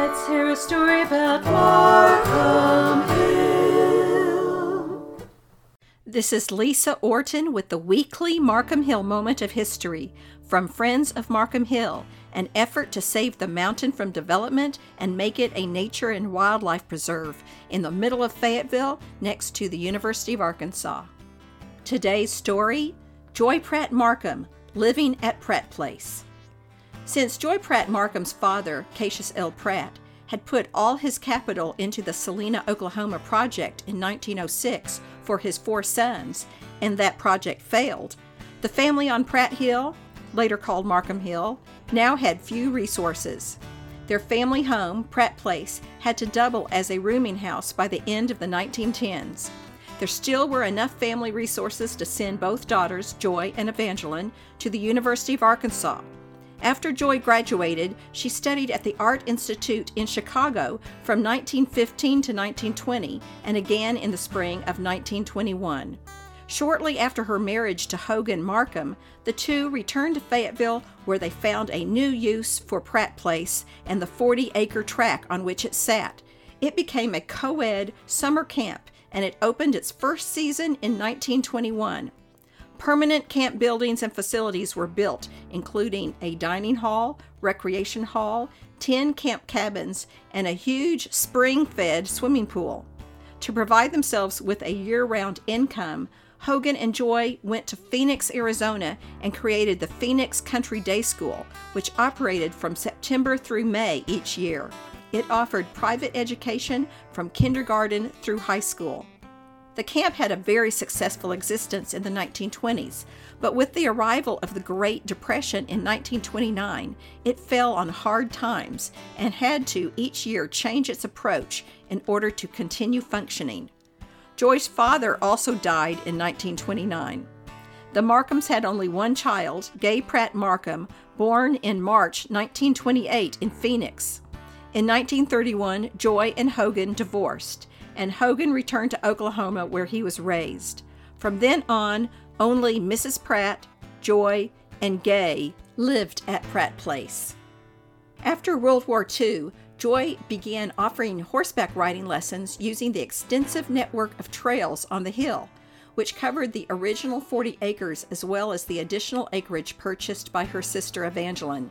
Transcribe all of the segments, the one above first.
Let's hear a story about Markham Hill. This is Lisa Orton with the weekly Markham Hill Moment of History from Friends of Markham Hill, an effort to save the mountain from development and make it a nature and wildlife preserve in the middle of Fayetteville next to the University of Arkansas. Today's story Joy Pratt Markham, living at Pratt Place. Since Joy Pratt Markham's father, Cassius L. Pratt, had put all his capital into the Salina, Oklahoma project in 1906 for his four sons, and that project failed, the family on Pratt Hill, later called Markham Hill, now had few resources. Their family home, Pratt Place, had to double as a rooming house by the end of the 1910s. There still were enough family resources to send both daughters, Joy and Evangeline, to the University of Arkansas. After Joy graduated, she studied at the Art Institute in Chicago from 1915 to 1920 and again in the spring of 1921. Shortly after her marriage to Hogan Markham, the two returned to Fayetteville where they found a new use for Pratt Place and the 40 acre track on which it sat. It became a co ed summer camp and it opened its first season in 1921. Permanent camp buildings and facilities were built, including a dining hall, recreation hall, 10 camp cabins, and a huge spring fed swimming pool. To provide themselves with a year round income, Hogan and Joy went to Phoenix, Arizona, and created the Phoenix Country Day School, which operated from September through May each year. It offered private education from kindergarten through high school. The camp had a very successful existence in the 1920s, but with the arrival of the Great Depression in 1929, it fell on hard times and had to each year change its approach in order to continue functioning. Joy's father also died in 1929. The Markhams had only one child, Gay Pratt Markham, born in March 1928 in Phoenix. In 1931, Joy and Hogan divorced and Hogan returned to Oklahoma where he was raised. From then on, only Mrs. Pratt, Joy, and Gay lived at Pratt Place. After World War II, Joy began offering horseback riding lessons using the extensive network of trails on the hill, which covered the original 40 acres as well as the additional acreage purchased by her sister Evangeline.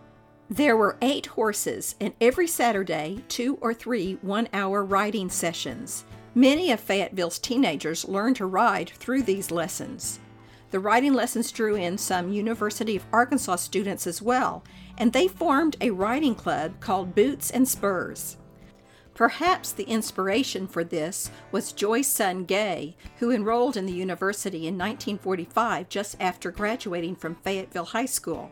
There were eight horses, and every Saturday, two or three one hour riding sessions. Many of Fayetteville's teenagers learned to ride through these lessons. The riding lessons drew in some University of Arkansas students as well, and they formed a riding club called Boots and Spurs. Perhaps the inspiration for this was Joy's son Gay, who enrolled in the university in 1945 just after graduating from Fayetteville High School.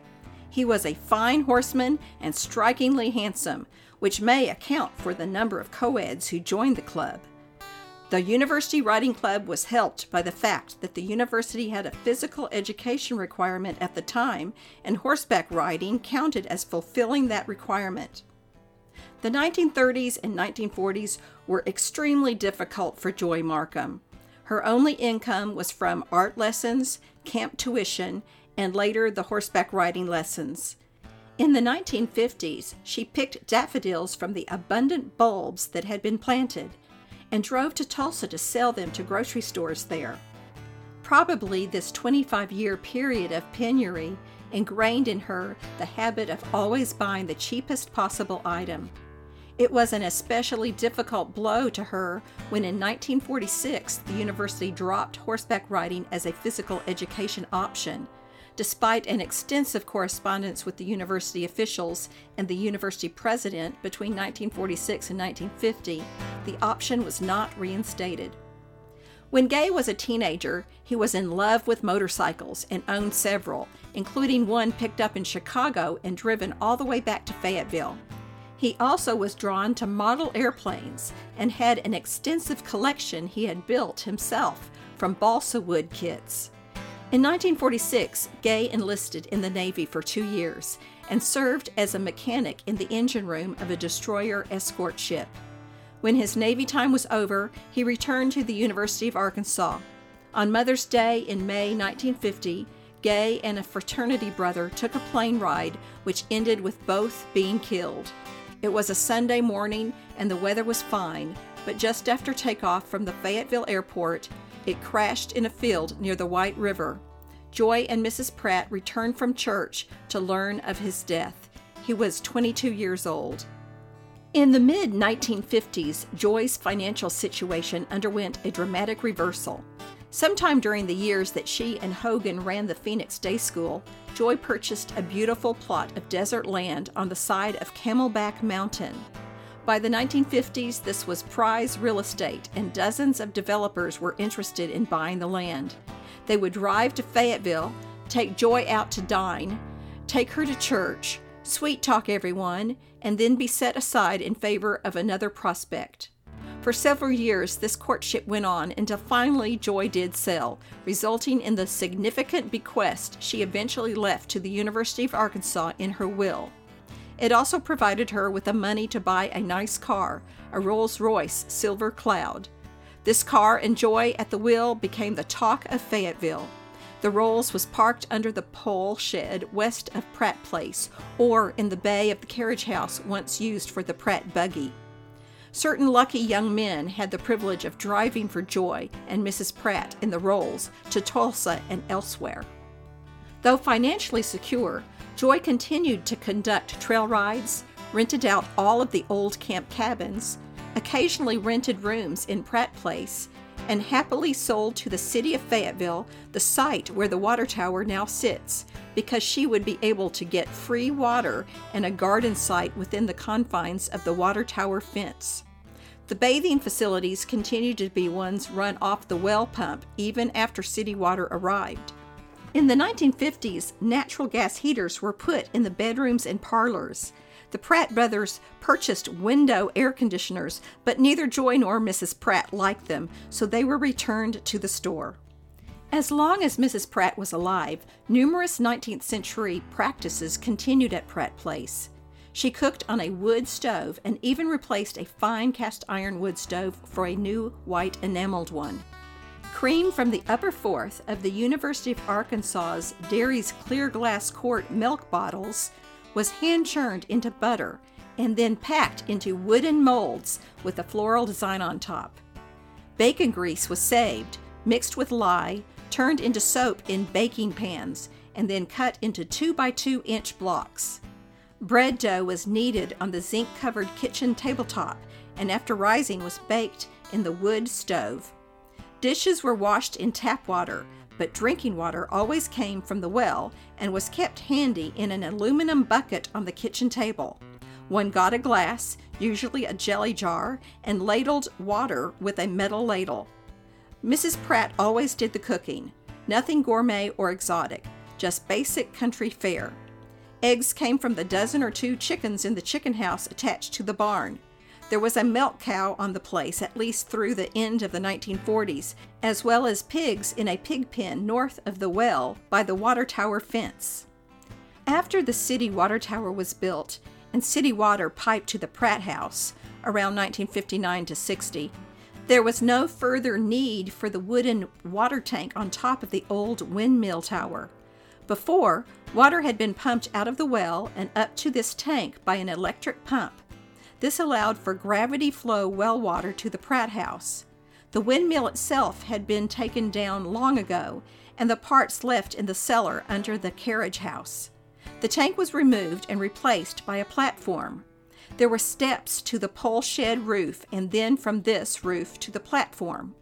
He was a fine horseman and strikingly handsome, which may account for the number of co-eds who joined the club. The University Riding Club was helped by the fact that the university had a physical education requirement at the time, and horseback riding counted as fulfilling that requirement. The 1930s and 1940s were extremely difficult for Joy Markham. Her only income was from art lessons, camp tuition, and later the horseback riding lessons. In the 1950s, she picked daffodils from the abundant bulbs that had been planted and drove to Tulsa to sell them to grocery stores there. Probably this 25 year period of penury ingrained in her the habit of always buying the cheapest possible item. It was an especially difficult blow to her when in 1946 the university dropped horseback riding as a physical education option despite an extensive correspondence with the university officials and the university president between 1946 and 1950, the option was not reinstated. When Gay was a teenager, he was in love with motorcycles and owned several, including one picked up in Chicago and driven all the way back to Fayetteville. He also was drawn to model airplanes and had an extensive collection he had built himself from balsa wood kits. In 1946, Gay enlisted in the Navy for two years and served as a mechanic in the engine room of a destroyer escort ship. When his Navy time was over, he returned to the University of Arkansas. On Mother's Day in May 1950, Gay and a fraternity brother took a plane ride, which ended with both being killed. It was a Sunday morning and the weather was fine, but just after takeoff from the Fayetteville airport, it crashed in a field near the White River. Joy and Mrs. Pratt returned from church to learn of his death. He was 22 years old. In the mid 1950s, Joy's financial situation underwent a dramatic reversal. Sometime during the years that she and Hogan ran the Phoenix Day School, Joy purchased a beautiful plot of desert land on the side of Camelback Mountain. By the 1950s, this was prize real estate, and dozens of developers were interested in buying the land. They would drive to Fayetteville, take Joy out to dine, take her to church, sweet talk everyone, and then be set aside in favor of another prospect. For several years, this courtship went on until finally Joy did sell, resulting in the significant bequest she eventually left to the University of Arkansas in her will. It also provided her with the money to buy a nice car, a Rolls Royce Silver Cloud. This car and Joy at the wheel became the talk of Fayetteville. The Rolls was parked under the pole shed west of Pratt Place, or in the bay of the carriage house once used for the Pratt buggy. Certain lucky young men had the privilege of driving for Joy and Mrs. Pratt in the Rolls to Tulsa and elsewhere. Though financially secure, Joy continued to conduct trail rides, rented out all of the old camp cabins, occasionally rented rooms in Pratt Place, and happily sold to the city of Fayetteville the site where the water tower now sits because she would be able to get free water and a garden site within the confines of the water tower fence. The bathing facilities continued to be ones run off the well pump even after city water arrived. In the 1950s, natural gas heaters were put in the bedrooms and parlors. The Pratt brothers purchased window air conditioners, but neither Joy nor Mrs. Pratt liked them, so they were returned to the store. As long as Mrs. Pratt was alive, numerous 19th century practices continued at Pratt Place. She cooked on a wood stove and even replaced a fine cast iron wood stove for a new white enameled one. Cream from the upper fourth of the University of Arkansas's Dairy's clear glass quart milk bottles was hand churned into butter and then packed into wooden molds with a floral design on top. Bacon grease was saved, mixed with lye, turned into soap in baking pans, and then cut into 2 by 2 inch blocks. Bread dough was kneaded on the zinc covered kitchen tabletop and after rising was baked in the wood stove. Dishes were washed in tap water, but drinking water always came from the well and was kept handy in an aluminum bucket on the kitchen table. One got a glass, usually a jelly jar, and ladled water with a metal ladle. Mrs. Pratt always did the cooking, nothing gourmet or exotic, just basic country fare. Eggs came from the dozen or two chickens in the chicken house attached to the barn. There was a milk cow on the place at least through the end of the 1940s, as well as pigs in a pig pen north of the well by the water tower fence. After the city water tower was built and city water piped to the Pratt House around 1959 to 60, there was no further need for the wooden water tank on top of the old windmill tower. Before, water had been pumped out of the well and up to this tank by an electric pump. This allowed for gravity flow well water to the Pratt House. The windmill itself had been taken down long ago, and the parts left in the cellar under the carriage house. The tank was removed and replaced by a platform. There were steps to the pole shed roof and then from this roof to the platform.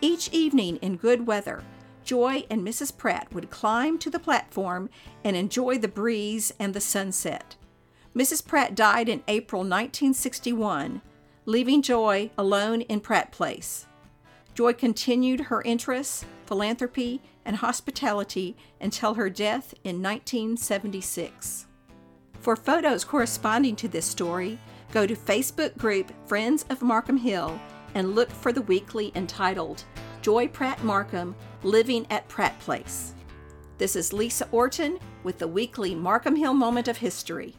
Each evening in good weather, Joy and Mrs. Pratt would climb to the platform and enjoy the breeze and the sunset. Mrs. Pratt died in April 1961, leaving Joy alone in Pratt Place. Joy continued her interests, philanthropy, and hospitality until her death in 1976. For photos corresponding to this story, go to Facebook group Friends of Markham Hill and look for the weekly entitled Joy Pratt Markham Living at Pratt Place. This is Lisa Orton with the weekly Markham Hill Moment of History.